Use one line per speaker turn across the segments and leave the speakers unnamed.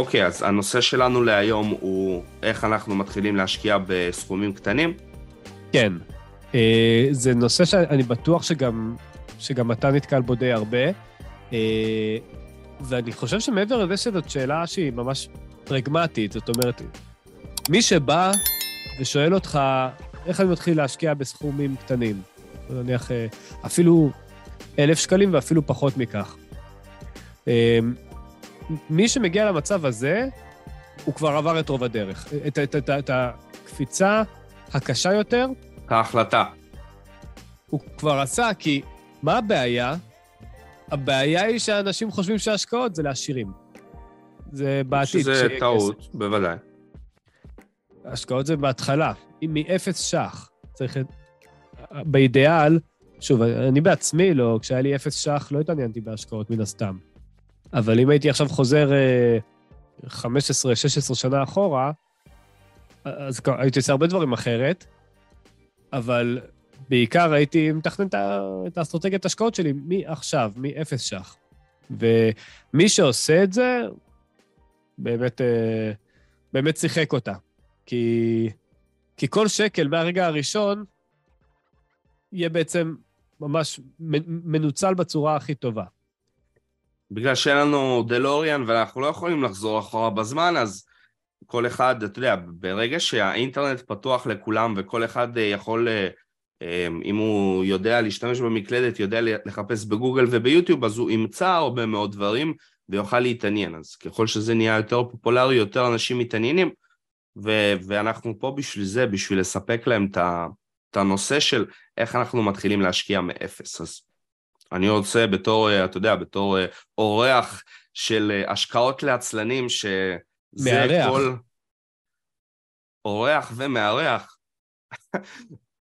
אוקיי, אז הנושא שלנו להיום הוא איך אנחנו מתחילים להשקיע בסכומים קטנים.
כן. אה, זה נושא שאני בטוח שגם, שגם אתה נתקל בו די הרבה, אה, ואני חושב שמעבר לזה שזאת שאלה שהיא ממש פרגמטית, זאת אומרת, מי שבא ושואל אותך, איך אני מתחיל להשקיע בסכומים קטנים? נניח אה, אפילו אלף שקלים ואפילו פחות מכך. מי שמגיע למצב הזה, הוא כבר עבר את רוב הדרך. את, את, את, את הקפיצה הקשה יותר.
ההחלטה.
הוא כבר עשה, כי מה הבעיה? הבעיה היא שאנשים חושבים שהשקעות זה לעשירים. זה בעתיד.
שזה טעות, כסף. בוודאי.
השקעות זה בהתחלה. אם מאפס שח צריך... באידיאל, שוב, אני בעצמי לא, כשהיה לי אפס שח לא התעניינתי בהשקעות מן הסתם. אבל אם הייתי עכשיו חוזר 15-16 אה, שנה אחורה, אז הייתי עושה הרבה דברים אחרת, אבל בעיקר הייתי מתכנן את האסטרטגיית השקעות שלי מעכשיו, מאפס ש"ח. ומי שעושה את זה, באמת, אה, באמת שיחק אותה. כי, כי כל שקל מהרגע הראשון יהיה בעצם ממש מנוצל בצורה הכי טובה.
בגלל שאין לנו דלוריאן ואנחנו לא יכולים לחזור אחורה בזמן, אז כל אחד, אתה יודע, ברגע שהאינטרנט פתוח לכולם וכל אחד אה, יכול, אה, אה, אם הוא יודע להשתמש במקלדת, יודע לחפש בגוגל וביוטיוב, אז הוא ימצא הרבה מאוד דברים ויוכל להתעניין. אז ככל שזה נהיה יותר פופולרי, יותר אנשים מתעניינים, ו- ואנחנו פה בשביל זה, בשביל לספק להם את הנושא של איך אנחנו מתחילים להשקיע מאפס. אז אני רוצה בתור, אה, אתה יודע, בתור אה, אורח של אה, השקעות לעצלנים, שזה
מארח. כל...
אורח ומארח.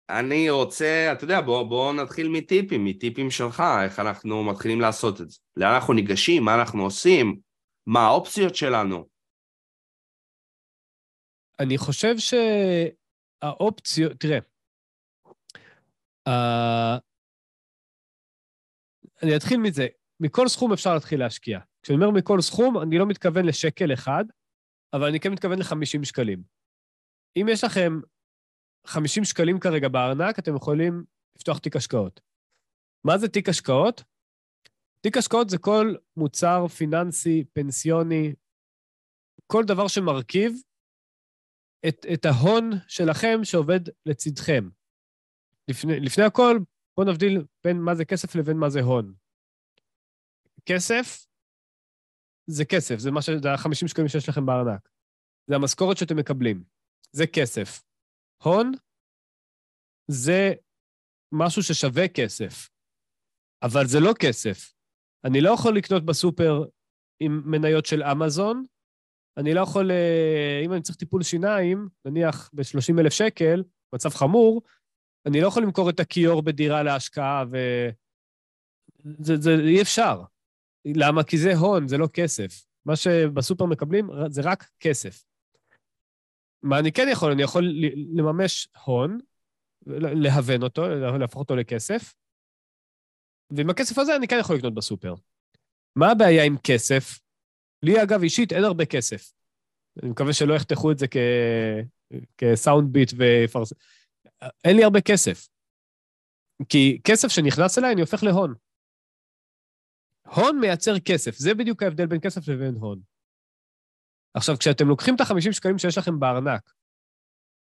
אני רוצה, אתה יודע, בואו בוא נתחיל מטיפים, מטיפים שלך, איך אנחנו מתחילים לעשות את זה. לאן אנחנו ניגשים, מה אנחנו עושים, מה האופציות שלנו.
אני חושב שהאופציות, תראה, אני אתחיל מזה. מכל סכום אפשר להתחיל להשקיע. כשאני אומר מכל סכום, אני לא מתכוון לשקל אחד, אבל אני כן מתכוון ל-50 שקלים. אם יש לכם 50 שקלים כרגע בארנק, אתם יכולים לפתוח תיק השקעות. מה זה תיק השקעות? תיק השקעות זה כל מוצר פיננסי, פנסיוני, כל דבר שמרכיב את, את ההון שלכם שעובד לצדכם. לפני, לפני הכל, בואו נבדיל בין מה זה כסף לבין מה זה הון. כסף זה כסף, זה ש... זה ה-50 שקלים שיש לכם בארנק. זה המשכורת שאתם מקבלים. זה כסף. הון זה משהו ששווה כסף, אבל זה לא כסף. אני לא יכול לקנות בסופר עם מניות של אמזון, אני לא יכול, אה, אם אני צריך טיפול שיניים, נניח ב-30 אלף שקל, מצב חמור, אני לא יכול למכור את הכיור בדירה להשקעה, ו... זה, זה אי אפשר. למה? כי זה הון, זה לא כסף. מה שבסופר מקבלים זה רק כסף. מה אני כן יכול? אני יכול לממש הון, להוון אותו, להפוך אותו לכסף, ועם הכסף הזה אני כן יכול לקנות בסופר. מה הבעיה עם כסף? לי, אגב, אישית, אין הרבה כסף. אני מקווה שלא יחתכו את זה כ... כסאונד ביט ויפרס... אין לי הרבה כסף. כי כסף שנכנס אליי, אני הופך להון. הון מייצר כסף, זה בדיוק ההבדל בין כסף לבין הון. עכשיו, כשאתם לוקחים את ה-50 שקלים שיש לכם בארנק,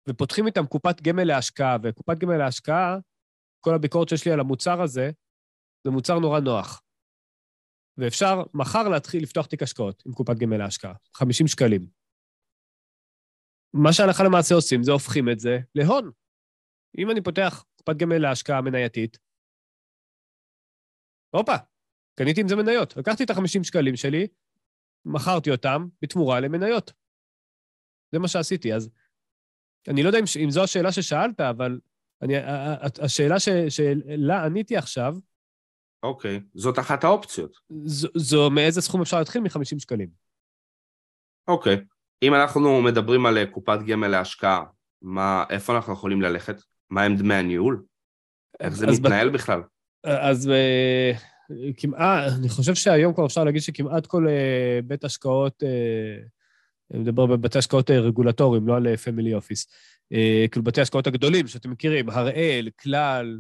ופותחים איתם קופת גמל להשקעה, וקופת גמל להשקעה, כל הביקורת שיש לי על המוצר הזה, זה מוצר נורא נוח. ואפשר מחר להתחיל לפתוח תיק השקעות עם קופת גמל להשקעה, 50 שקלים. מה שהלכה למעשה עושים זה הופכים את זה להון. אם אני פותח קופת גמל להשקעה מנייתית, הופה, קניתי עם זה מניות. לקחתי את ה-50 שקלים שלי, מכרתי אותם בתמורה למניות. זה מה שעשיתי. אז אני לא יודע אם, אם זו השאלה ששאלת, אבל אני, השאלה ש, שלה עניתי עכשיו...
אוקיי, okay. זאת אחת האופציות.
זו, זו מאיזה סכום אפשר להתחיל? מ-50 שקלים.
אוקיי. Okay. אם אנחנו מדברים על קופת גמל להשקעה, מה, איפה אנחנו יכולים ללכת? מה הם דמי הניהול? איך זה מתנהל ב... בכלל?
אז כמעט, אני חושב שהיום כבר אפשר להגיד שכמעט כל אה, בית השקעות, אה, אני מדבר בבתי השקעות רגולטוריים, לא על פמילי אופיס, כאילו בתי השקעות הגדולים שאתם מכירים, הראל, כלל,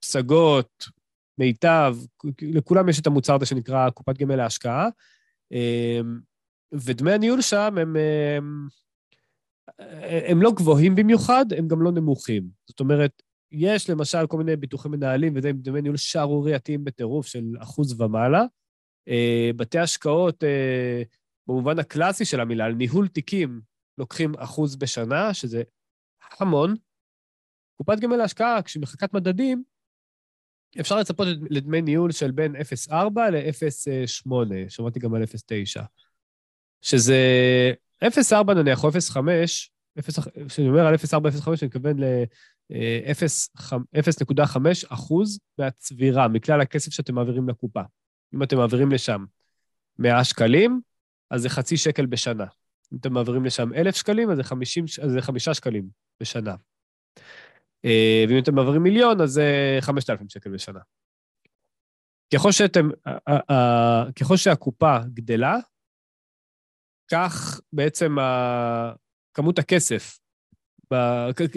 פסגות, מיטב, לכולם יש את המוצר הזה שנקרא קופת גמל להשקעה, ודמי הניהול שם הם, הם, לא גבוהים במיוחד, הם גם לא נמוכים. זאת אומרת, יש למשל כל מיני ביטוחי מנהלים וזה דמי ניהול שערורייתיים בטירוף של אחוז ומעלה. אה, בתי השקעות, אה, במובן הקלאסי של המילה, על ניהול תיקים, לוקחים אחוז בשנה, שזה המון. קופת גמל להשקעה, כשמחקת מדדים, אפשר לצפות לדמי ניהול של בין 0.4 ל-0.8, שמעתי גם על 0.9, שזה 0.4 נניח, או 0.5, כשאני אומר על 0.4, 0.5, אני מתכוון ל... 0.5 אחוז מהצבירה, מכלל הכסף שאתם מעבירים לקופה. אם אתם מעבירים לשם 100 שקלים, אז זה חצי שקל בשנה. אם אתם מעבירים לשם 1,000 שקלים, אז זה 50, אז זה 5 שקלים בשנה. אה, ואם אתם מעבירים מיליון, אז זה 5,000 שקל בשנה. ככל שאתם, ככל שהקופה גדלה, כך בעצם כמות הכסף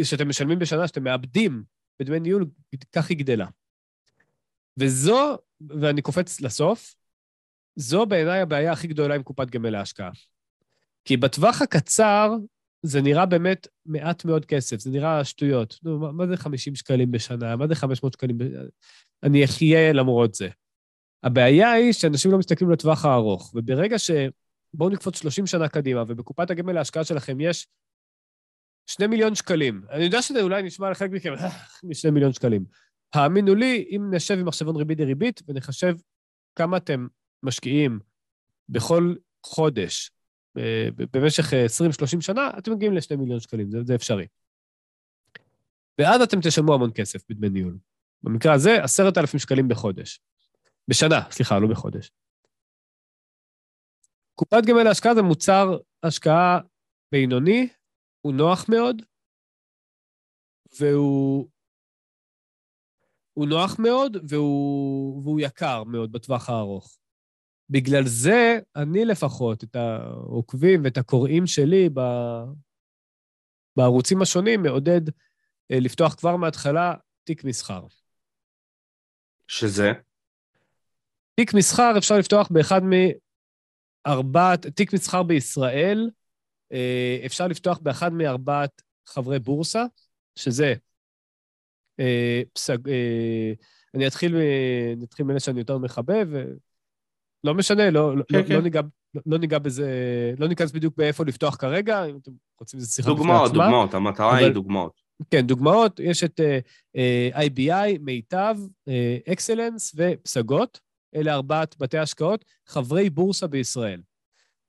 שאתם משלמים בשנה, שאתם מאבדים בדמי ניהול, כך היא גדלה. וזו, ואני קופץ לסוף, זו בעיניי הבעיה הכי גדולה עם קופת גמל להשקעה. כי בטווח הקצר זה נראה באמת מעט מאוד כסף, זה נראה שטויות. נו, מה, מה זה 50 שקלים בשנה? מה זה 500 שקלים בשנה? אני אחיה למרות זה. הבעיה היא שאנשים לא מסתכלים לטווח הארוך, וברגע ש... בואו נקפוץ 30 שנה קדימה, ובקופת הגמל להשקעה שלכם יש שני מיליון שקלים. אני יודע שזה אולי נשמע לחלק מכם, משני מיליון שקלים. האמינו לי, אם נשב עם מחשבון ריבית דריבית ונחשב כמה אתם משקיעים בכל חודש במשך 20-30 שנה, אתם מגיעים לשני מיליון שקלים, זה, זה אפשרי. ואז אתם תשלמו המון כסף בדמי ניהול. במקרה הזה, עשרת אלפים שקלים בחודש. בשנה, סליחה, לא בחודש. קופת גמל להשקעה זה מוצר השקעה בינוני הוא נוח מאוד, והוא... הוא נוח מאוד והוא, והוא יקר מאוד בטווח הארוך. בגלל זה אני לפחות, את העוקבים ואת הקוראים שלי ב... בערוצים השונים, מעודד אה, לפתוח כבר מההתחלה תיק מסחר.
שזה?
תיק מסחר אפשר לפתוח באחד מארבעת, תיק מסחר בישראל, אה, אפשר לפתוח באחד מארבעת חברי בורסה, שזה אה, פסג... אה, אני אתחיל, נתחיל מאלה שאני יותר מחבב, לא משנה, לא, לא, כן, לא, כן. לא, ניגע, לא ניגע בזה, לא ניכנס בדיוק באיפה לפתוח כרגע, אם אתם רוצים איזה שיחה
בפני עצמה. דוגמאות, דוגמאות, המטרה אבל, היא דוגמאות.
כן, דוגמאות, יש את אה, IBI, מיטב, אקסלנס אה, ופסגות, אלה ארבעת בתי השקעות, חברי בורסה בישראל.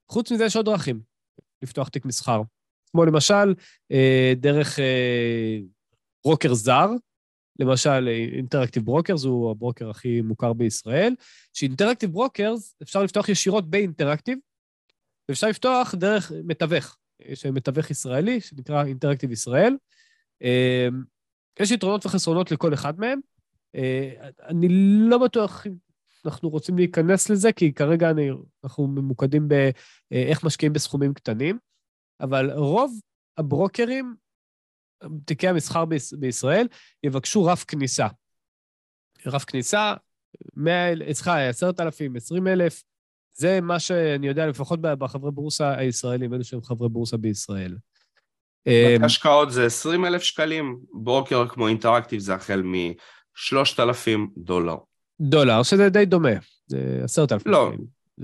חוץ מזה יש עוד דרכים. לפתוח תיק מסחר. כמו למשל, אה, דרך אה, ברוקר זר, למשל Interactive Brokers הוא הברוקר הכי מוכר בישראל, ש Interactive Brokers אפשר לפתוח ישירות ב Interactive, ואפשר לפתוח דרך מתווך, יש מתווך ישראלי שנקרא Interactive ישראל. אה, יש יתרונות וחסרונות לכל אחד מהם. אני לא בטוח אם אנחנו רוצים להיכנס לזה, כי כרגע אני, אנחנו ממוקדים באיך משקיעים בסכומים קטנים, אבל רוב הברוקרים, תיקי המסחר בישראל, יבקשו רף כניסה. רף כניסה, 100, סליחה, 10,000, 20,000, זה מה שאני יודע, לפחות בחברי בורסה הישראלים, אלו שהם חברי בורסה בישראל.
אמ, השקעות זה 20,000 שקלים, ברוקר כמו אינטראקטיב זה החל מ-3,000 דולר.
דולר, שזה די דומה, זה עשרת אלפים.
לא,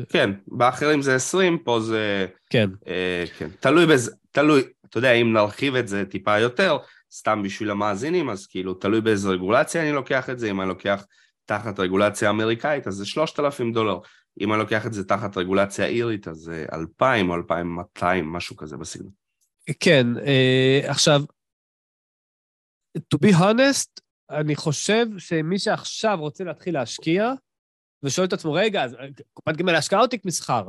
כן, באחרים זה עשרים, פה זה...
כן.
אה, כן, תלוי בזה, תלוי, אתה יודע, אם נרחיב את זה טיפה יותר, סתם בשביל המאזינים, אז כאילו, תלוי באיזה רגולציה אני לוקח את זה, אם אני לוקח תחת רגולציה אמריקאית, אז זה שלושת אלפים דולר. אם אני לוקח את זה תחת רגולציה אירית, אז זה אלפיים או אלפיים מאתיים, משהו כזה בסגנון.
כן, אה, עכשיו, to be honest, אני חושב שמי שעכשיו רוצה להתחיל להשקיע, ושואל את עצמו, רגע, אז קופת גמל להשקעה או תיק מסחר?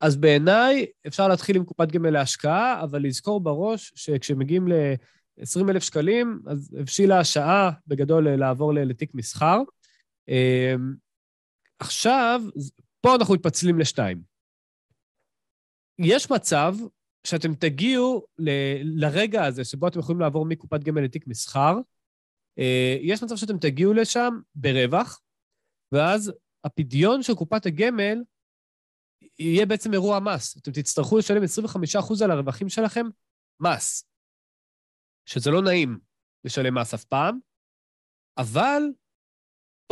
אז בעיניי אפשר להתחיל עם קופת גמל להשקעה, אבל לזכור בראש שכשמגיעים ל-20,000 שקלים, אז הבשילה השעה בגדול לעבור לתיק מסחר. אמ, עכשיו, פה אנחנו מתפצלים לשתיים. יש מצב שאתם תגיעו ל- לרגע הזה שבו אתם יכולים לעבור מקופת גמל לתיק מסחר, יש מצב שאתם תגיעו לשם ברווח, ואז הפדיון של קופת הגמל יהיה בעצם אירוע מס. אתם תצטרכו לשלם 25% על הרווחים שלכם מס, שזה לא נעים לשלם מס אף פעם, אבל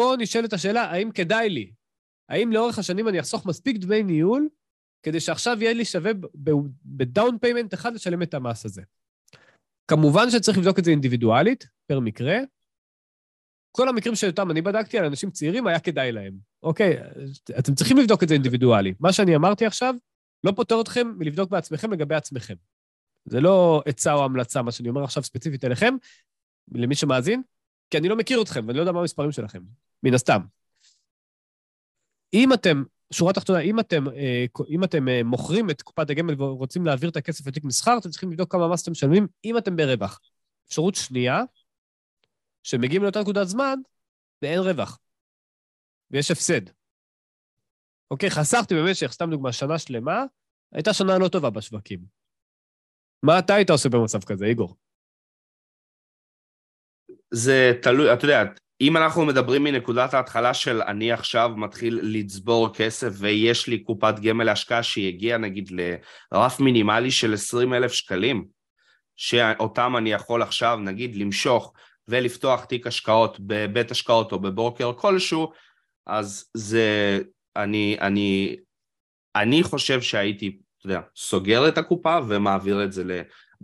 פה נשאלת השאלה, האם כדאי לי? האם לאורך השנים אני אחסוך מספיק דמי ניהול כדי שעכשיו יהיה לי שווה ב down payment אחד לשלם את המס הזה? כמובן שצריך לבדוק את זה אינדיבידואלית, פר מקרה. כל המקרים שאותם אני בדקתי על אנשים צעירים, היה כדאי להם. אוקיי, אתם צריכים לבדוק את זה אינדיבידואלי. מה שאני אמרתי עכשיו לא פוטר אתכם מלבדוק בעצמכם לגבי עצמכם. זה לא עצה או המלצה, מה שאני אומר עכשיו ספציפית אליכם, למי שמאזין, כי אני לא מכיר אתכם ואני לא יודע מה המספרים שלכם, מן הסתם. אם אתם, שורה תחתונה, אם אתם, אה, אם אתם אה, מוכרים את קופת הגמל ורוצים להעביר את הכסף לתיק מסחר, אתם צריכים לבדוק כמה מס אתם משלמים אם אתם ברווח. אפשרות שנייה, שמגיעים לאותה נקודת זמן ואין רווח, ויש הפסד. אוקיי, חסכתי במשך, סתם דוגמה, שנה שלמה, הייתה שנה לא טובה בשווקים. מה אתה היית עושה במצב כזה, איגור?
זה תלוי, אתה יודע, אם אנחנו מדברים מנקודת ההתחלה של אני עכשיו מתחיל לצבור כסף ויש לי קופת גמל להשקעה שהגיעה נגיד לרף מינימלי של 20 אלף שקלים, שאותם אני יכול עכשיו נגיד למשוך ולפתוח תיק השקעות בבית השקעות או בברוקר כלשהו, אז זה, אני, אני, אני חושב שהייתי, אתה יודע, סוגר את הקופה ומעביר את זה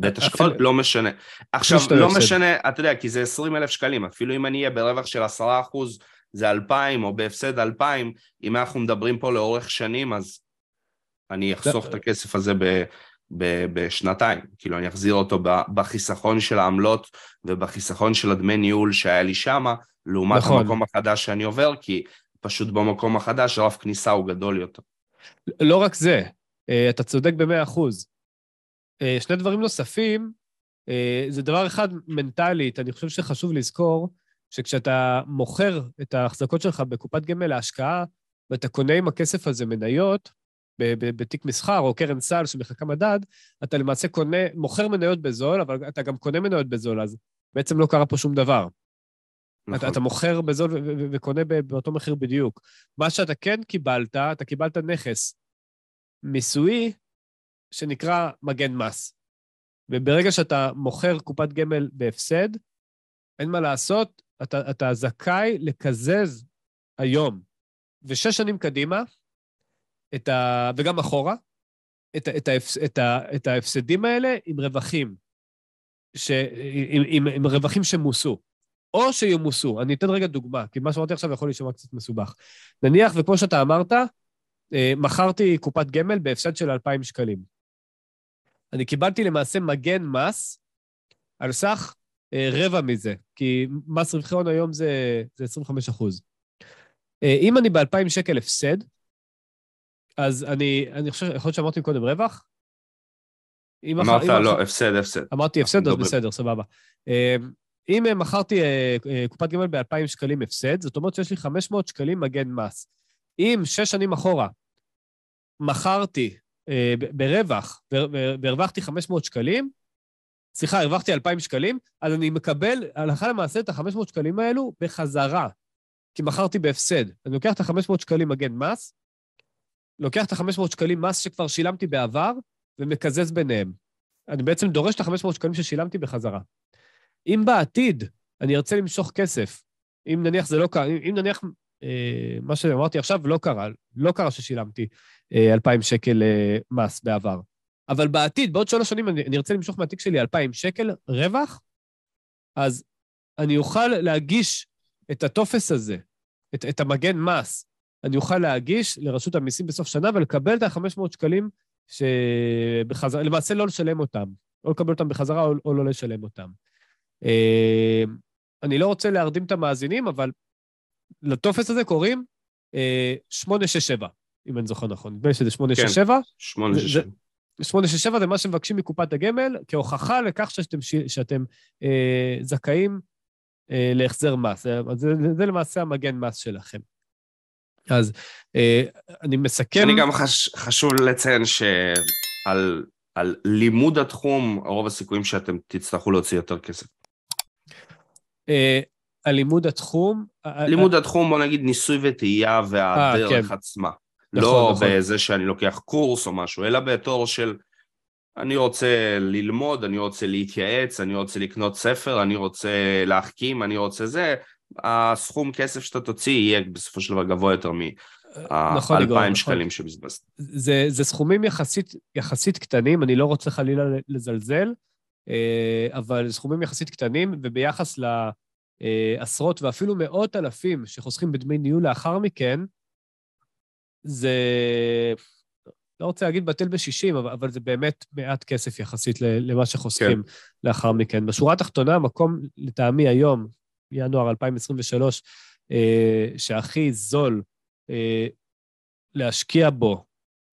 לבית השקעות, לא משנה. עכשיו, לא משנה, אתה יודע, כי זה 20 אלף שקלים, אפילו אם אני אהיה ברווח של 10 אחוז, זה 2,000, או בהפסד 2,000, אם אנחנו מדברים פה לאורך שנים, אז אני אחסוך את הכסף הזה ב... בשנתיים, כאילו אני אחזיר אותו בחיסכון של העמלות ובחיסכון של הדמי ניהול שהיה לי שמה, לעומת נכון. המקום החדש שאני עובר, כי פשוט במקום החדש רף כניסה הוא גדול יותר.
לא רק זה, אה, אתה צודק במאה אחוז. אה, שני דברים נוספים, אה, זה דבר אחד מנטלית, אני חושב שחשוב לזכור שכשאתה מוכר את ההחזקות שלך בקופת גמל להשקעה, ואתה קונה עם הכסף הזה מניות, בתיק מסחר או קרן סל שמחכה מדד, אתה למעשה קונה, מוכר מניות בזול, אבל אתה גם קונה מניות בזול, אז בעצם לא קרה פה שום דבר. נכון. אתה, אתה מוכר בזול וקונה באותו מחיר בדיוק. מה שאתה כן קיבלת, אתה קיבלת נכס מיסויי שנקרא מגן מס. וברגע שאתה מוכר קופת גמל בהפסד, אין מה לעשות, אתה, אתה זכאי לקזז היום, ושש שנים קדימה, את ה... וגם אחורה, את, את, ההפס, את, ה, את ההפסדים האלה עם רווחים, ש, עם, עם, עם רווחים שמוסו, או שימוסו. אני אתן רגע דוגמה, כי מה שאמרתי עכשיו יכול להישמע קצת מסובך. נניח, וכמו שאתה אמרת, אה, מכרתי קופת גמל בהפסד של 2,000 שקלים. אני קיבלתי למעשה מגן מס על סך אה, רבע מזה, כי מס רווחי הון היום זה, זה 25 אחוז. אה, אם אני ב-2,000 שקל הפסד, אז אני, אני חושב, יכול להיות שאמרתי קודם רווח?
אמרת אם לא, הפסד, הפסד.
אמרתי הפסד, אז בסדר, סבבה. אמ, אם אה, מכרתי אה, אה, קופת גמל ב-2,000 שקלים הפסד, זאת אומרת שיש לי 500 שקלים מגן מס. אם שש שנים אחורה מכרתי ברווח והרווחתי 500 שקלים, סליחה, הרווחתי 2,000 שקלים, אז אני מקבל הלכה למעשה את ה-500 שקלים האלו בחזרה, כי מכרתי בהפסד. אני לוקח את ה-500 שקלים מגן מס, לוקח את ה-500 שקלים מס שכבר שילמתי בעבר ומקזז ביניהם. אני בעצם דורש את ה-500 שקלים ששילמתי בחזרה. אם בעתיד אני ארצה למשוך כסף, אם נניח זה לא קרה, אם נניח אה, מה שאמרתי עכשיו לא קרה, לא קרה ששילמתי אה, 2,000 שקל אה, מס בעבר, אבל בעתיד, בעוד שלוש שנים אני, ארצה למשוך מהתיק שלי 2,000 שקל רווח, אז אני אוכל להגיש את הטופס הזה, את, את המגן מס, אני אוכל להגיש לרשות המיסים בסוף שנה ולקבל את ה-500 שקלים שבחזרה, למעשה לא לשלם אותם, או לקבל אותם בחזרה או, או לא לשלם אותם. אה, אני לא רוצה להרדים את המאזינים, אבל לטופס הזה קוראים 867, אה, אם אני זוכר נכון. נדמה לי שזה 867. כן,
867.
867 זה מה שמבקשים מקופת הגמל, כהוכחה לכך שאתם, שאתם אה, זכאים אה, להחזר מס. זה, זה, זה למעשה המגן מס שלכם. אז אה, אני מסכם...
אני גם חש, חשוב לציין שעל על לימוד התחום, רוב הסיכויים שאתם תצטרכו להוציא יותר כסף.
אה, על לימוד התחום...
לימוד התחום, בוא נגיד ניסוי וטעייה והדרך כן. עצמה. נכון, לא נכון. בזה שאני לוקח קורס או משהו, אלא בתור של אני רוצה ללמוד, אני רוצה להתייעץ, אני רוצה לקנות ספר, אני רוצה להחכים, אני רוצה זה, הסכום כסף שאתה תוציא יהיה בסופו של דבר גבוה יותר מ-2,000 נכון, נכון. שקלים שבזבזת.
זה, זה סכומים יחסית, יחסית קטנים, אני לא רוצה חלילה לזלזל, אה, אבל סכומים יחסית קטנים, וביחס לעשרות ואפילו מאות אלפים שחוסכים בדמי ניהול לאחר מכן, זה לא רוצה להגיד בטל בשישים, אבל, אבל זה באמת מעט כסף יחסית למה שחוסכים כן. לאחר מכן. בשורה התחתונה, המקום לטעמי היום, ינואר 2023, אה, שהכי זול אה, להשקיע בו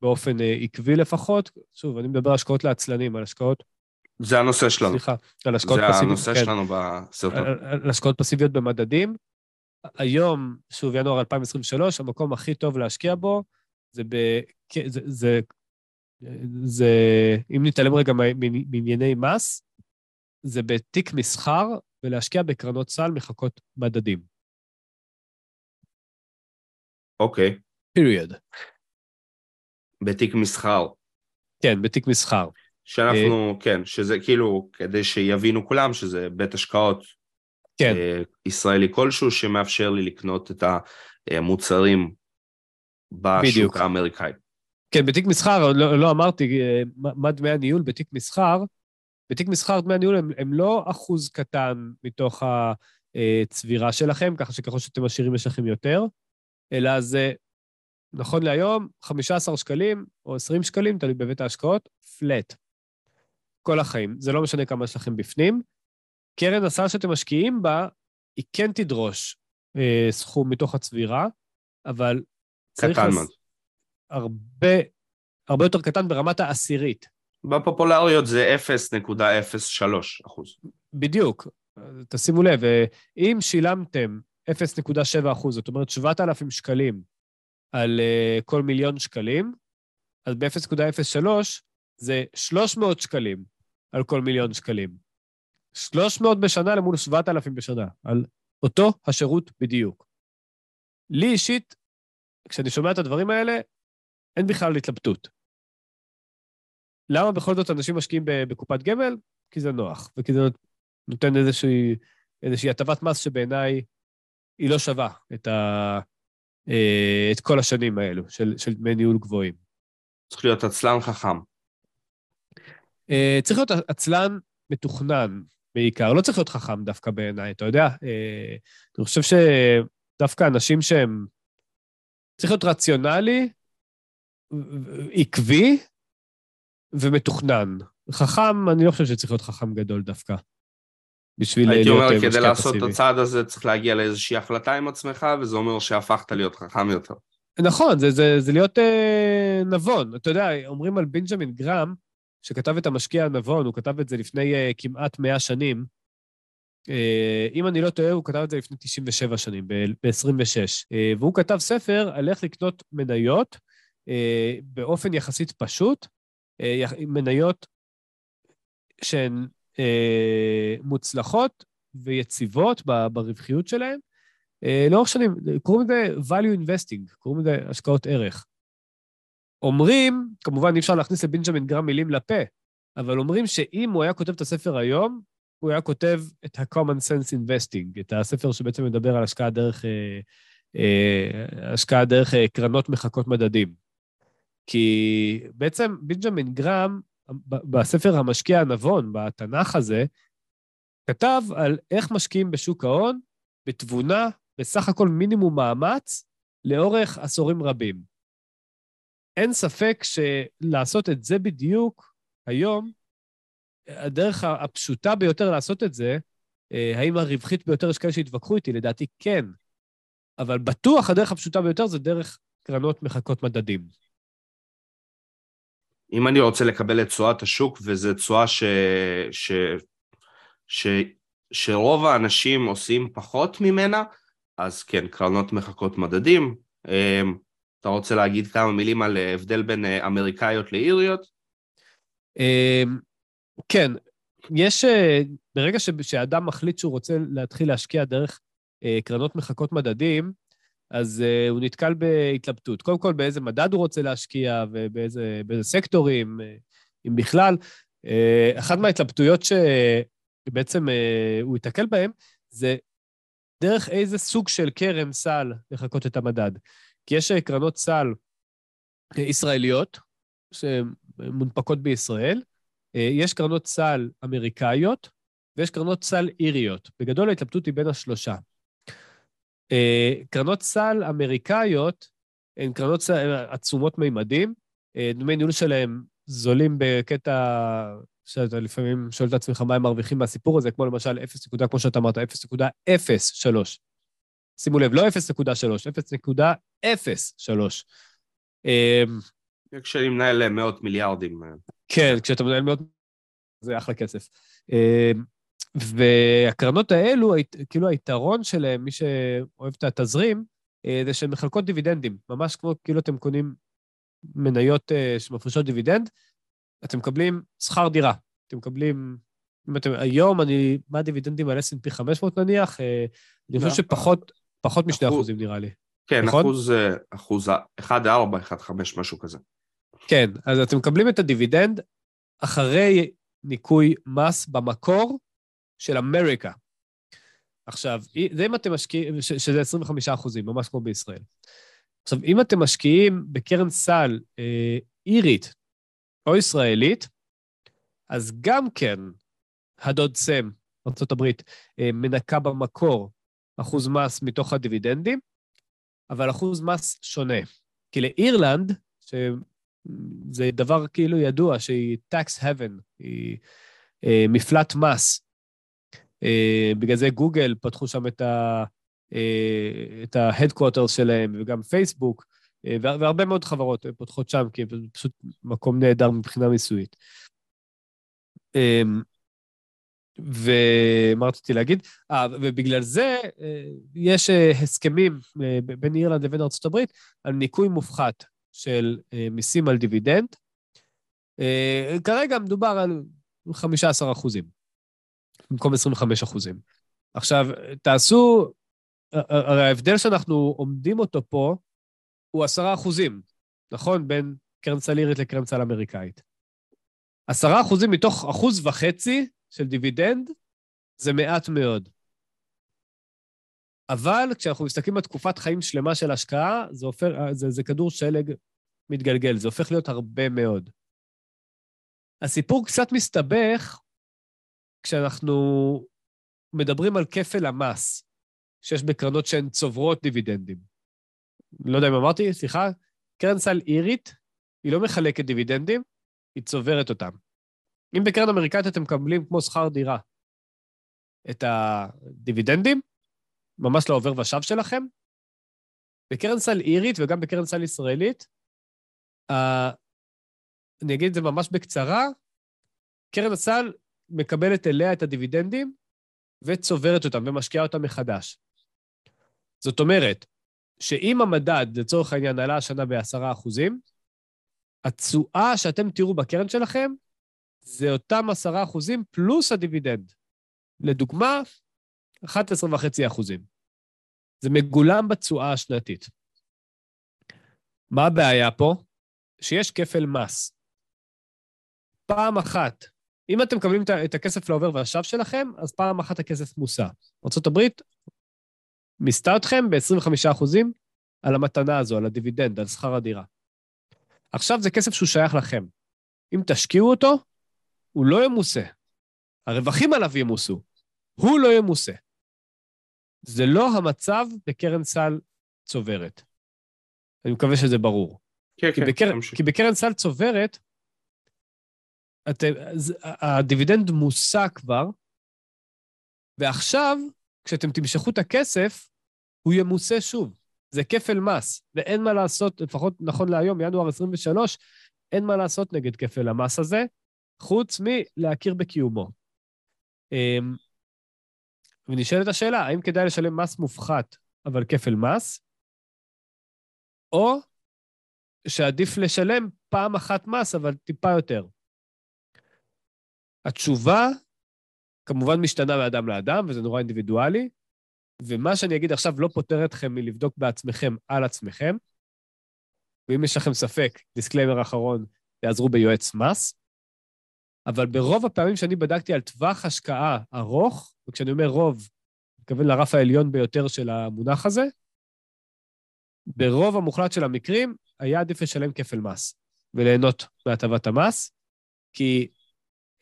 באופן אה, עקבי לפחות, שוב, אני מדבר על השקעות לעצלנים, על השקעות...
זה הנושא שלנו.
סליחה, על השקעות
פסיביות. זה הנושא כן, שלנו בסרטון.
על, השקעות פסיביות במדדים. היום, שוב, ינואר 2023, המקום הכי טוב להשקיע בו זה ב... זה, זה, זה אם נתעלם רגע מענייני מס, זה בתיק מסחר ולהשקיע בקרנות סל מחכות מדדים.
אוקיי. Okay.
פיריוד.
בתיק מסחר.
כן, בתיק מסחר.
שאנחנו, uh, כן, שזה כאילו, כדי שיבינו כולם שזה בית השקעות
כן. uh,
ישראלי כלשהו שמאפשר לי לקנות את המוצרים בשוק בדיוק. האמריקאי.
כן, בתיק מסחר, לא, לא אמרתי אה, מה דמי הניהול בתיק מסחר. בתיק מסחר דמי הניהול הם, הם לא אחוז קטן מתוך הצבירה שלכם, ככה שככל שאתם עשירים יש לכם יותר, אלא זה, נכון להיום, 15 שקלים או 20 שקלים, תלוי בבית ההשקעות, פלט. כל החיים. זה לא משנה כמה יש לכם בפנים. קרן הסל שאתם משקיעים בה, היא כן תדרוש אה, סכום מתוך הצבירה, אבל
קטן מאוד.
הרבה, הרבה יותר קטן ברמת העשירית.
בפופולריות זה 0.03 אחוז.
בדיוק. תשימו לב, אם שילמתם 0.7 אחוז, זאת אומרת 7,000 שקלים על uh, כל מיליון שקלים, אז ב-0.03 זה 300 שקלים על כל מיליון שקלים. 300 בשנה למול 7,000 בשנה, על אותו השירות בדיוק. לי אישית כשאני שומע את הדברים האלה, אין בכלל התלבטות. למה בכל זאת אנשים משקיעים בקופת גמל? כי זה נוח, וכי זה נותן איזושהי, איזושהי הטבת מס שבעיניי היא לא שווה את, ה, אה, את כל השנים האלו של, של דמי ניהול גבוהים.
צריך להיות עצלן חכם.
אה, צריך להיות עצלן מתוכנן בעיקר, לא צריך להיות חכם דווקא בעיניי, אתה יודע? אה, אני חושב שדווקא אנשים שהם צריך להיות רציונלי, עקבי ומתוכנן. חכם, אני לא חושב שצריך להיות חכם גדול דווקא. בשביל להיות
משקיע פסיבי. הייתי אומר, כדי לעשות את הצעד הזה צריך להגיע לאיזושהי החלטה עם עצמך, וזה אומר שהפכת להיות חכם יותר.
נכון, זה, זה, זה להיות אה, נבון. אתה יודע, אומרים על בנג'מין גרם, שכתב את המשקיע הנבון, הוא כתב את זה לפני אה, כמעט 100 שנים, אה, אם אני לא טועה, הוא כתב את זה לפני 97 שנים, ב-26. אה, והוא כתב ספר על איך לקנות מניות אה, באופן יחסית פשוט, מניות שהן מוצלחות ויציבות ברווחיות שלהן לאורך שנים. קוראים לזה value investing, קוראים לזה השקעות ערך. אומרים, כמובן אי אפשר להכניס לבנג'מין גרם מילים לפה, אבל אומרים שאם הוא היה כותב את הספר היום, הוא היה כותב את ה-common sense investing, את הספר שבעצם מדבר על השקעה דרך, אה, אה, השקעה דרך אה, קרנות מחקות מדדים. כי בעצם בנג'מין גרם, בספר המשקיע הנבון, בתנ"ך הזה, כתב על איך משקיעים בשוק ההון בתבונה, בסך הכל מינימום מאמץ, לאורך עשורים רבים. אין ספק שלעשות את זה בדיוק היום, הדרך הפשוטה ביותר לעשות את זה, אה, האם הרווחית ביותר, יש כאלה שיתווכחו איתי, לדעתי כן. אבל בטוח הדרך הפשוטה ביותר זה דרך קרנות מחקות מדדים.
אם אני רוצה לקבל את תשואת השוק, וזו תשואה ש... ש... ש... שרוב האנשים עושים פחות ממנה, אז כן, קרנות מחקות מדדים. אתה רוצה להגיד כמה מילים על הבדל בין אה, אמריקאיות לאיריות?
אמ, כן, יש, אה, ברגע שאדם מחליט שהוא רוצה להתחיל להשקיע דרך אה, קרנות מחקות מדדים, אז הוא נתקל בהתלבטות. קודם כל, באיזה מדד הוא רוצה להשקיע ובאיזה סקטורים, אם בכלל. אחת מההתלבטויות שבעצם הוא ייתקל בהן, זה דרך איזה סוג של קרן סל לחקות את המדד. כי יש אה, קרנות סל אה, ישראליות שמונפקות בישראל, אה, יש קרנות סל אמריקאיות ויש קרנות סל איריות. בגדול ההתלבטות היא בין השלושה. קרנות סל אמריקאיות הן קרנות סל עצומות מימדים, דמי ניהול שלהם זולים בקטע שאתה לפעמים שואל את עצמך מה הם מרוויחים מהסיפור הזה, כמו למשל 0, כמו שאתה אמרת, 0.03. שימו לב, לא 0.3, 0.03.
אמ, כשאני מנהל מאות מיליארדים.
כן, כשאתה מנהל מאות... זה אחלה כסף. אמ, והקרנות האלו, כאילו היתרון שלהם, מי שאוהב את התזרים, אה, זה שהן מחלקות דיבידנדים, ממש כמו כאילו אתם קונים מניות אה, שמפרישות דיבידנד, אתם מקבלים שכר דירה. אתם מקבלים, אם אתם, היום אני, מה הדיבידנדים על S&P 500 נניח? אה, אני חושב לא. שפחות פחות משני אחוזים נראה לי.
כן, נכון? אחוז, אה, אחוז 1.4, 1.5, משהו כזה.
כן, אז אתם מקבלים את הדיבידנד אחרי ניכוי מס במקור של אמריקה. עכשיו, זה אם אתם משקיעים, שזה 25 אחוזים, ממש כמו בישראל. עכשיו, אם אתם משקיעים בקרן סל אה, אירית או ישראלית, אז גם כן הדוד סם, ארה"ב, אה, מנקה במקור אחוז מס מתוך הדיבידנדים, אבל אחוז מס שונה. כי לאירלנד, שזה דבר כאילו ידוע, שהיא tax heaven, היא אה, מפלט מס. אה, בגלל זה גוגל פתחו שם את. אה, את ה-headquarters שלהם, וגם פייסבוק, אה, והרבה מאוד חברות פותחות שם, כי זה פשוט מקום נהדר מבחינה מיסויית. ומה רציתי להגיד? אה, ובגלל זה אה, יש אה, הסכמים אה, בין אירלנד לבין ארה"ב על ניכוי מופחת של מיסים על דיבידנד. כרגע מדובר על 15 אחוזים, במקום 25 אחוזים. עכשיו, תעשו, הרי ההבדל שאנחנו עומדים אותו פה הוא 10 אחוזים, נכון? בין קרן סל אירית לקרן סל אמריקאית. 10 אחוזים מתוך אחוז וחצי של דיבידנד זה מעט מאוד. אבל כשאנחנו מסתכלים על תקופת חיים שלמה של השקעה, זה, הופך, זה, זה כדור שלג מתגלגל, זה הופך להיות הרבה מאוד. הסיפור קצת מסתבך כשאנחנו מדברים על כפל המס שיש בקרנות שהן צוברות דיבידנדים. לא יודע אם אמרתי, סליחה, קרן סל אירית, היא לא מחלקת דיבידנדים, היא צוברת אותם. אם בקרן אמריקאית אתם מקבלים כמו שכר דירה את הדיבידנדים, ממש לעובר ושב שלכם, בקרן סל אירית וגם בקרן סל ישראלית, uh, אני אגיד את זה ממש בקצרה, קרן הסל מקבלת אליה את הדיבידנדים וצוברת אותם ומשקיעה אותם מחדש. זאת אומרת, שאם המדד, לצורך העניין, עלה השנה ב-10%, התשואה שאתם תראו בקרן שלכם זה אותם עשרה אחוזים פלוס הדיבידנד. לדוגמה, 11.5 אחוזים. זה מגולם בתשואה השנתית. מה הבעיה פה? שיש כפל מס. פעם אחת, אם אתם מקבלים את הכסף לעובר והשב שלכם, אז פעם אחת הכסף מוסע. ארה"ב מיסתה אתכם ב-25 אחוזים על המתנה הזו, על הדיבידנד, על שכר הדירה. עכשיו זה כסף שהוא שייך לכם. אם תשקיעו אותו, הוא לא ימוסה. הרווחים עליו ימוסו, הוא לא ימוסה. זה לא המצב בקרן סל צוברת. אני מקווה שזה ברור.
כן,
כי
כן,
בקר... כי בקרן סל צוברת, אתם, הדיבידנד מוסע כבר, ועכשיו, כשאתם תמשכו את הכסף, הוא ימוסה שוב. זה כפל מס, ואין מה לעשות, לפחות נכון להיום, ינואר 23, אין מה לעשות נגד כפל המס הזה, חוץ מלהכיר בקיומו. אמ, ונשאלת השאלה, האם כדאי לשלם מס מופחת אבל כפל מס, או שעדיף לשלם פעם אחת מס, אבל טיפה יותר. התשובה כמובן משתנה מאדם לאדם, וזה נורא אינדיבידואלי, ומה שאני אגיד עכשיו לא פוטר אתכם מלבדוק בעצמכם על עצמכם, ואם יש לכם ספק, disclaimer אחרון, תעזרו ביועץ מס, אבל ברוב הפעמים שאני בדקתי על טווח השקעה ארוך, וכשאני אומר רוב, אני מתכוון לרף העליון ביותר של המונח הזה, ברוב המוחלט של המקרים היה עדיף לשלם כפל מס וליהנות מהטבת המס, כי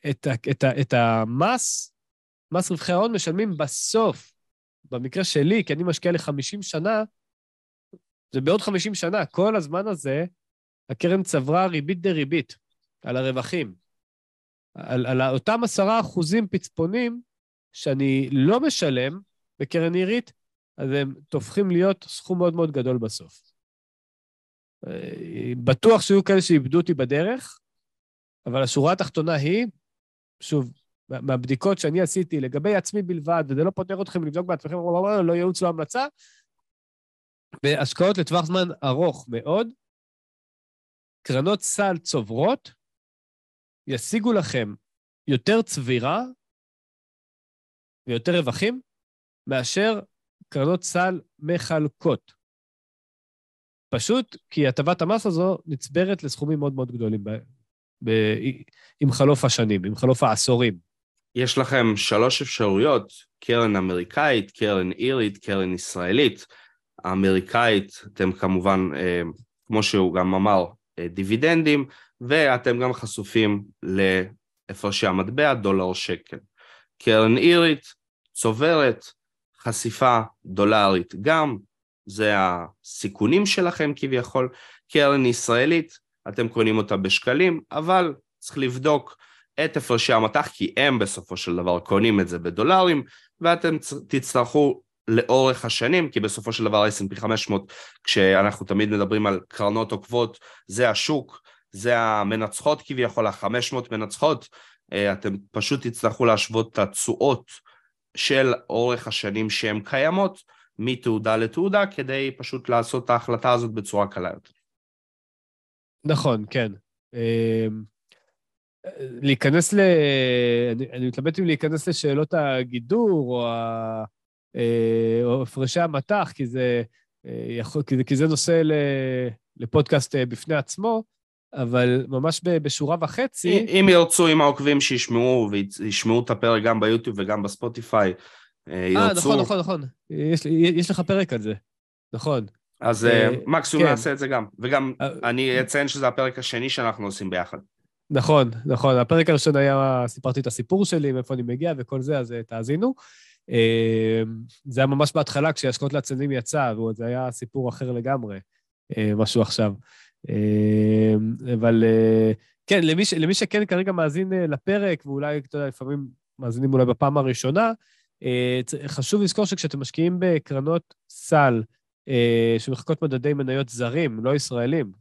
את, את, את המס, מס רווחי ההון משלמים בסוף. במקרה שלי, כי אני משקיע ל-50 שנה, זה בעוד 50 שנה. כל הזמן הזה, הקרן צברה ריבית דריבית על הרווחים. על, על אותם עשרה אחוזים פצפונים שאני לא משלם בקרן עירית, אז הם תופכים להיות סכום מאוד מאוד גדול בסוף. אה, בטוח שיהיו כאלה שאיבדו אותי בדרך, אבל השורה התחתונה היא, שוב, מהבדיקות שאני עשיתי לגבי עצמי בלבד, וזה לא פותר אתכם לבדוק בעצמכם, לא ייעוץ, לא המלצה, בהשקעות לטווח זמן ארוך מאוד, קרנות סל צוברות ישיגו לכם יותר צבירה ויותר רווחים מאשר קרנות סל מחלקות. פשוט כי הטבת המס הזו נצברת לסכומים מאוד מאוד גדולים ב, ב, עם חלוף השנים, עם חלוף העשורים.
יש לכם שלוש אפשרויות, קרן אמריקאית, קרן אירית, קרן ישראלית. האמריקאית, אתם כמובן, אה, כמו שהוא גם אמר, אה, דיבידנדים, ואתם גם חשופים להפרשי המטבע, דולר שקל. קרן אירית, צוברת, חשיפה דולרית גם, זה הסיכונים שלכם כביכול. קרן ישראלית, אתם קונים אותה בשקלים, אבל צריך לבדוק את הפרשי המטח, כי הם בסופו של דבר קונים את זה בדולרים, ואתם תצטרכו לאורך השנים, כי בסופו של דבר S&P 500, כשאנחנו תמיד מדברים על קרנות עוקבות, זה השוק, זה המנצחות כביכול, ה-500 מנצחות, אה, אתם פשוט תצטרכו להשוות את התשואות של אורך השנים שהן קיימות מתעודה לתעודה, כדי פשוט לעשות את ההחלטה הזאת בצורה קלה יותר.
נכון, כן. אמ, להיכנס ל... אני, אני מתלבט אם להיכנס לשאלות הגידור או, ה... אה, או הפרשי המטח, כי זה, אה. כי זה, נושא. לפודקאסט אה, בפני עצמו, אבל ממש בשורה וחצי...
אם ירצו עם העוקבים שישמעו, וישמעו את הפרק גם ביוטיוב וגם בספוטיפיי, ירצו...
אה, נכון, נכון, נכון. יש, יש לך פרק על זה, נכון.
אז מקסימום כן. נעשה את זה גם. וגם אני אציין שזה הפרק השני שאנחנו עושים ביחד.
נכון, נכון. הפרק הראשון היה, סיפרתי את הסיפור שלי, מאיפה אני מגיע וכל זה, אז אה, תאזינו. אה, זה היה ממש בהתחלה, כשהשקעות לעצמאים יצא, וזה היה סיפור אחר לגמרי, אה, משהו עכשיו. אבל כן, למי, למי שכן כרגע מאזין לפרק, ואולי, אתה יודע, לפעמים מאזינים אולי בפעם הראשונה, חשוב לזכור שכשאתם משקיעים בקרנות סל שמחקות מדדי מניות זרים, לא ישראלים,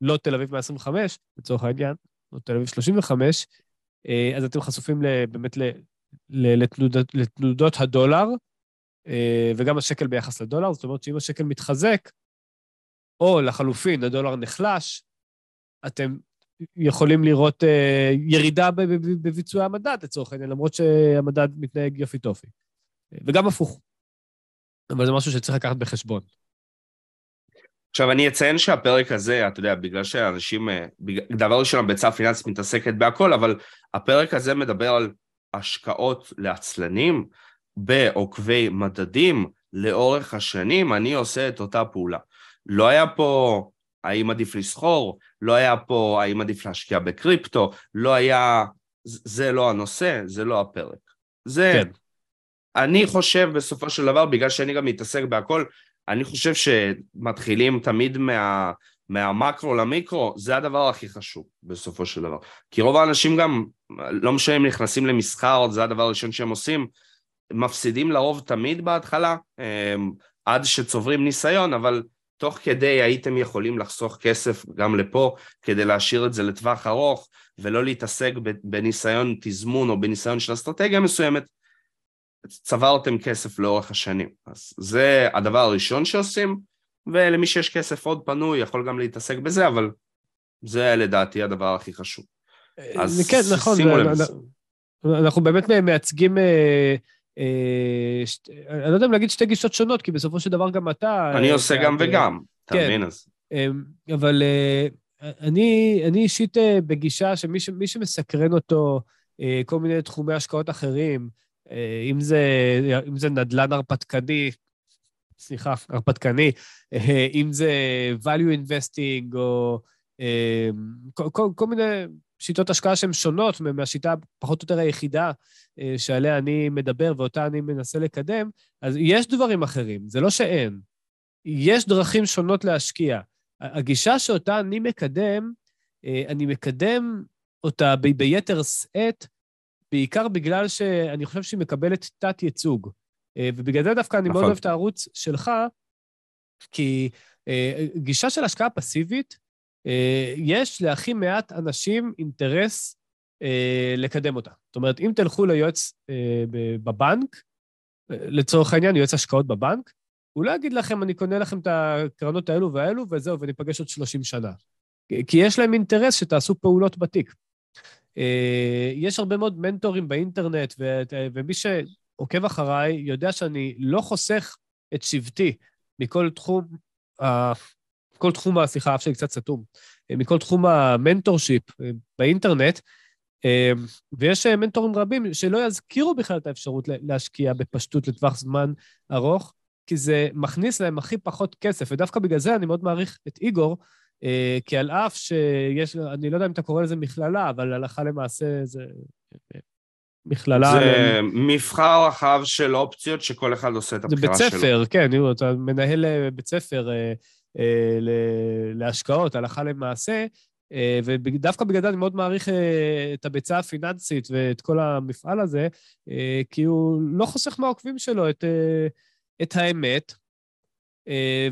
לא תל אביב 125, לצורך העניין, או תל אביב 35, אה, אז אתם חשופים באמת לתנודות, הדולר, אה, וגם השקל ביחס לדולר, זאת אומרת שאם השקל מתחזק, או לחלופין, הדולר נחלש, אתם יכולים לראות אה, ירידה בביצועי המדד, לצורך העניין, למרות שהמדד מתנהג יופי טופי. וגם הפוך. אבל זה משהו שצריך לקחת בחשבון.
עכשיו אני אציין שהפרק הזה, אתה יודע, בגלל שאנשים, אה, דבר ראשון, הביצה הפיננסית מתעסקת בהכל, אבל הפרק הזה מדבר על השקעות לעצלנים בעוקבי מדדים לאורך השנים, אני עושה את אותה פעולה. לא היה פה האם עדיף לסחור, לא היה פה האם עדיף להשקיע בקריפטו, לא היה, זה לא הנושא, זה לא הפרק. זה, כן. אני חושב בסופו של דבר, בגלל שאני גם מתעסק בהכל, אני חושב שמתחילים תמיד מה, מהמקרו למיקרו, זה הדבר הכי חשוב בסופו של דבר. כי רוב האנשים גם, לא משנה אם נכנסים למסחר, זה הדבר הראשון שהם עושים, מפסידים לרוב תמיד בהתחלה, אמ, עד שצוברים ניסיון, אבל תוך כדי הייתם יכולים לחסוך כסף גם לפה, כדי להשאיר את זה לטווח ארוך, ולא להתעסק בניסיון תזמון או בניסיון של אסטרטגיה מסוימת, צברתם כסף לאורך השנים. אז זה הדבר הראשון שעושים, ולמי שיש כסף עוד פנוי יכול גם להתעסק בזה, אבל זה לדעתי הדבר הכי חשוב.
אז כן, נכון, שימו לב. אנחנו באמת מייצגים, אה, אה, ש... אני לא יודע אם להגיד שתי גישות שונות, כי בסופו של דבר גם אתה...
אני אה, עושה גם וגם, אתה כן, מבין? אז...
אבל אה, אני, אני אישית אה, בגישה שמי ש, שמסקרן אותו, אה, כל מיני תחומי השקעות אחרים, אה, אם זה, אם זה נדל"ן הרפתקני, סליחה, הרפתקני, אם זה value investing או כל, כל, כל מיני שיטות השקעה שהן שונות מהשיטה פחות או יותר היחידה שעליה אני מדבר ואותה אני מנסה לקדם, אז יש דברים אחרים, זה לא שאין. יש דרכים שונות להשקיע. הגישה שאותה אני מקדם, אה, אני מקדם אותה ב- ביתר שאת, בעיקר בגלל שאני חושב שהיא מקבלת תת-ייצוג. אה, ובגלל זה דווקא אני נכון. מאוד אוהב את הערוץ שלך, כי אה, גישה של השקעה פסיבית, יש להכי מעט אנשים אינטרס לקדם אותה. זאת אומרת, אם תלכו ליועץ בבנק, לצורך העניין, יועץ השקעות בבנק, הוא לא יגיד לכם, אני קונה לכם את הקרנות האלו והאלו, וזהו, וניפגש עוד 30 שנה. כי יש להם אינטרס שתעשו פעולות בתיק. אה, יש הרבה מאוד מנטורים באינטרנט, ומי שעוקב אחריי יודע שאני לא חוסך את שבטי מכל תחום, כל תחום, סליחה, אף שלי קצת סתום, אה, מכל תחום המנטורשיפ אה, באינטרנט, ויש מנטורים רבים שלא יזכירו בכלל את האפשרות להשקיע בפשטות לטווח זמן ארוך, כי זה מכניס להם הכי פחות כסף, ודווקא בגלל זה אני מאוד מעריך את איגור, אה, כי על אף שיש, אני לא יודע אם אתה קורא לזה מכללה, אבל הלכה למעשה זה אה, מכללה...
זה. מבחר רחב של אופציות שכל אחד עושה את הבחירה
שלו. זה בית ספר, שלו. כן, אתה מנהל אה, בית ספר להשקעות, הלכה למעשה, ודווקא בגלל זה אני מאוד מעריך את הביצה הפיננסית ואת כל המפעל הזה, כי הוא לא חוסך מהעוקבים שלו את... את האמת, אה,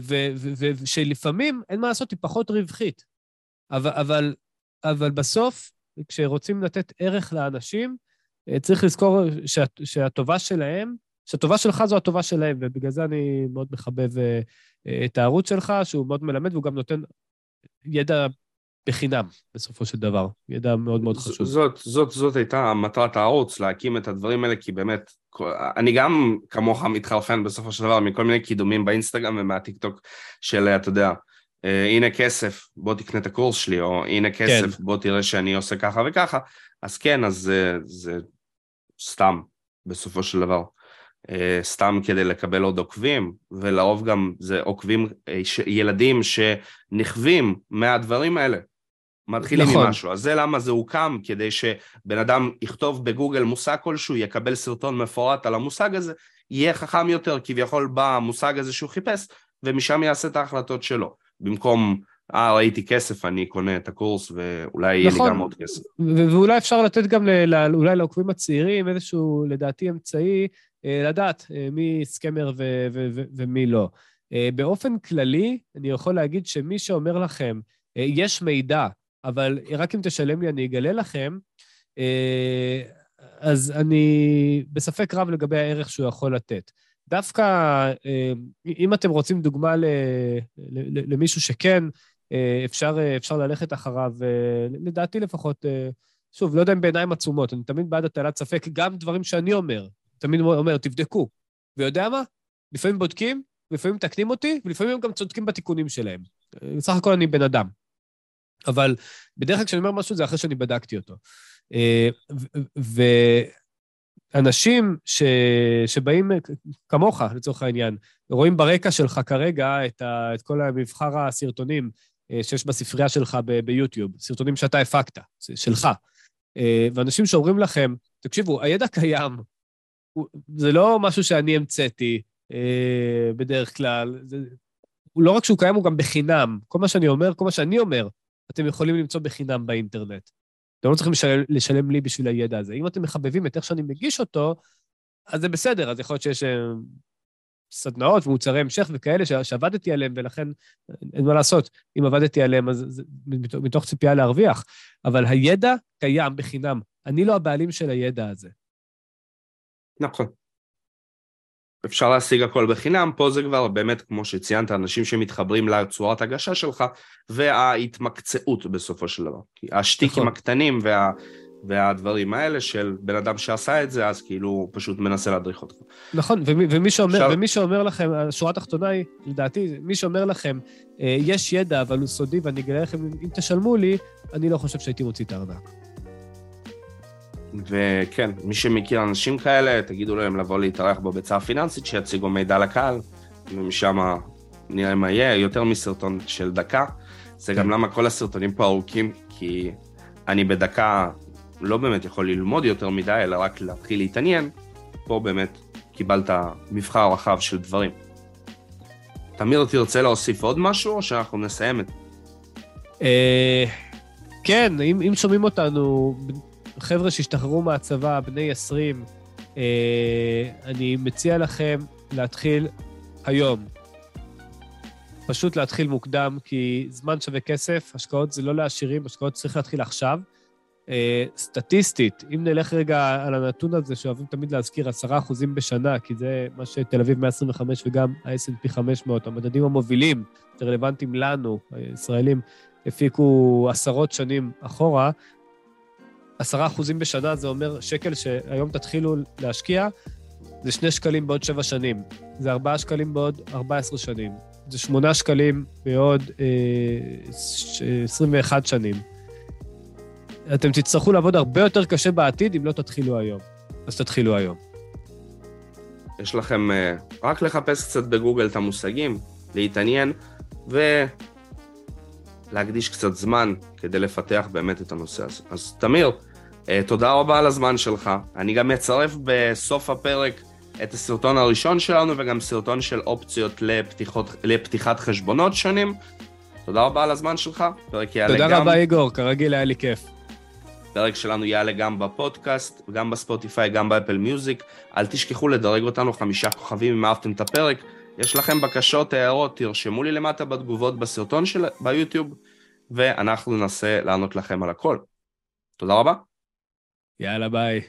ושלפעמים, אין מה לעשות, היא פחות רווחית. אבל, אבל, אבל בסוף, כשרוצים לתת ערך לאנשים, אה, צריך לזכור שהט, שהטובה שלהם, שהטובה שלך זו הטובה שלהם, ובגלל זה אני מאוד מחבב אה, את הערוץ שלך, שהוא מאוד מלמד, והוא גם נותן ידע בחינם, בסופו של דבר. ידע מאוד מאוד חשוב.
זאת, זאת, זאת הייתה מטרת הערוץ, להקים את הדברים האלה, כי באמת, אני גם כמוך מתחרפן בסופו של דבר מכל מיני קידומים באינסטגרם ומהטיק טוק של, אתה יודע, אה, הנה כסף, בוא תקנה את הקורס שלי, או הנה כסף, כן. בוא תראה שאני עושה ככה וככה, אז כן, אז זה, זה סתם, בסופו של דבר. אה, סתם כדי לקבל עוד עוקבים, ולרוב גם זה עוקבים, אה, ילדים שנכווים מהדברים האלה. מתחילים נכון. ממשהו. אז זה למה זה הוקם, כדי שבן אדם יכתוב בגוגל מושג כלשהו, יקבל סרטון מפורט על המושג הזה, יהיה חכם יותר כביכול במושג הזה שהוא חיפש, ומשם יעשה את ההחלטות שלו. במקום, אה, ראיתי כסף, אני קונה את הקורס, ואולי יהיה נכון. לי גם עוד כסף.
ואולי אפשר לתת גם ל- אולי לעוקבים הצעירים איזשהו, לדעתי, אמצעי, לדעת אה, מי סקמר ו- ו- ו- ומי לא. אה, באופן כללי, אני יכול להגיד שמי שאומר לכם, יש מידע אבל רק אם תשלם לי אני אגלה לכם. אה, אז אני בספק רב לגבי הערך שהוא יכול לתת. דווקא אה, אם אתם רוצים דוגמה למישהו שכן אה, אפשר, אפשר ללכת אחריו, לדעתי לפחות, שוב, לא יודע אם בעיניים עצומות, אני תמיד בעד הטלת ספק, גם דברים שאני אומר, תמיד אומר, תבדקו. ויודע מה? לפעמים בודקים, לפעמים מתקנים אותי, ולפעמים הם גם צודקים בתיקונים שלהם. בסך הכל אני בן אדם. אבל בדרך כלל כשאני אומר משהו זה אחרי שאני בדקתי אותו. אה, ואנשים ש... שבאים כמוך, לצורך העניין, רואים ברקע שלך כרגע את, ה... את כל מבחר הסרטונים אה, שיש בספרייה שלך ב... ביוטיוב, סרטונים שאתה הפקת, שלך. אה, ואנשים שאומרים לכם, תקשיבו, הידע קיים, זה לא משהו שאני המצאתי בדרך כלל, זה... לא רק שהוא קיים, הוא גם בחינם. כל מה שאני אומר, כל מה שאני אומר, אתם יכולים למצוא בחינם באינטרנט. אתם לא צריכים לשלם, לשלם לי בשביל הידע הזה. אם אתם מחבבים את איך שאני מגיש אותו, אז זה בסדר, אז יכול להיות שיש אה, סדנאות ומוצרי המשך וכאלה ש, שעבדתי עליהם, ולכן אין מה לעשות. אם עבדתי עליהם, אז זה מתוך ציפייה להרוויח. אבל הידע קיים בחינם. אני לא הבעלים של הידע הזה.
נכון. אפשר להשיג הכל בחינם, פה זה כבר באמת, כמו שציינת, אנשים שמתחברים לצורת הגשה שלך, וההתמקצעות בסופו של דבר. השטיקים נכון. הקטנים וה... והדברים האלה של בן אדם שעשה את זה, אז כאילו הוא פשוט מנסה להדריך אותך.
נכון, ומי, ומי, שאומר, עכשיו... ומי שאומר לכם, השורה התחתונה היא, לדעתי, מי שאומר לכם, אה, יש ידע, אבל הוא סודי ואני אגלה לכם, אם תשלמו לי, אני לא חושב שהייתי מוציא את הארנק.
וכן, מי שמכיר אנשים כאלה, תגידו להם לבוא להתארח בביצה הפיננסית, שיציגו מידע לקהל, ומשם נראה מה יהיה, יותר מסרטון של דקה. זה גם כן. למה כל הסרטונים פה ארוכים, כי אני בדקה לא באמת יכול ללמוד יותר מדי, אלא רק להתחיל להתעניין. פה באמת קיבלת מבחר רחב של דברים. תמיר, תרצה להוסיף עוד משהו, או שאנחנו נסיים את...
אה, כן, אם שומעים אותנו חבר'ה שהשתחררו מהצבא, בני 20, אה, אני מציע לכם להתחיל היום. פשוט להתחיל מוקדם, כי זמן שווה כסף, השקעות זה לא לעשירים, השקעות צריך להתחיל עכשיו. אה, סטטיסטית, אם נלך רגע על הנתון הזה, שאוהבים תמיד להזכיר 10% בשנה, כי זה מה שתל אביב 125 וגם ה-S&P 500, המדדים המובילים, שרלוונטיים לנו, הישראלים, הפיקו עשרות שנים אחורה, עשרה אחוזים בשנה זה אומר שקל שהיום תתחילו להשקיע, זה שני שקלים בעוד שבע שנים. זה ארבעה שקלים בעוד ארבע עשרה שנים. זה שמונה שקלים בעוד אה, 21 שנים. אתם תצטרכו לעבוד הרבה יותר קשה בעתיד אם לא תתחילו היום. אז תתחילו היום.
יש לכם אה, רק לחפש קצת בגוגל את המושגים, להתעניין, ולהקדיש קצת זמן כדי לפתח באמת את הנושא הזה. אז תמיר, תודה רבה על הזמן שלך. אני גם מצרף בסוף הפרק את הסרטון הראשון שלנו וגם סרטון של אופציות לפתיחות, לפתיחת חשבונות שונים. תודה רבה על הזמן שלך, פרק יעלה
תודה
גם...
תודה רבה, איגור, כרגיל היה לי כיף.
פרק שלנו יעלה גם בפודקאסט, גם בספוטיפיי, גם באפל מיוזיק. אל תשכחו לדרג אותנו חמישה כוכבים אם אהבתם את הפרק. יש לכם בקשות, הערות, תרשמו לי למטה בתגובות בסרטון של... ביוטיוב, ואנחנו ננסה לענות לכם על הכל. תודה רבה.
יאללה, ביי.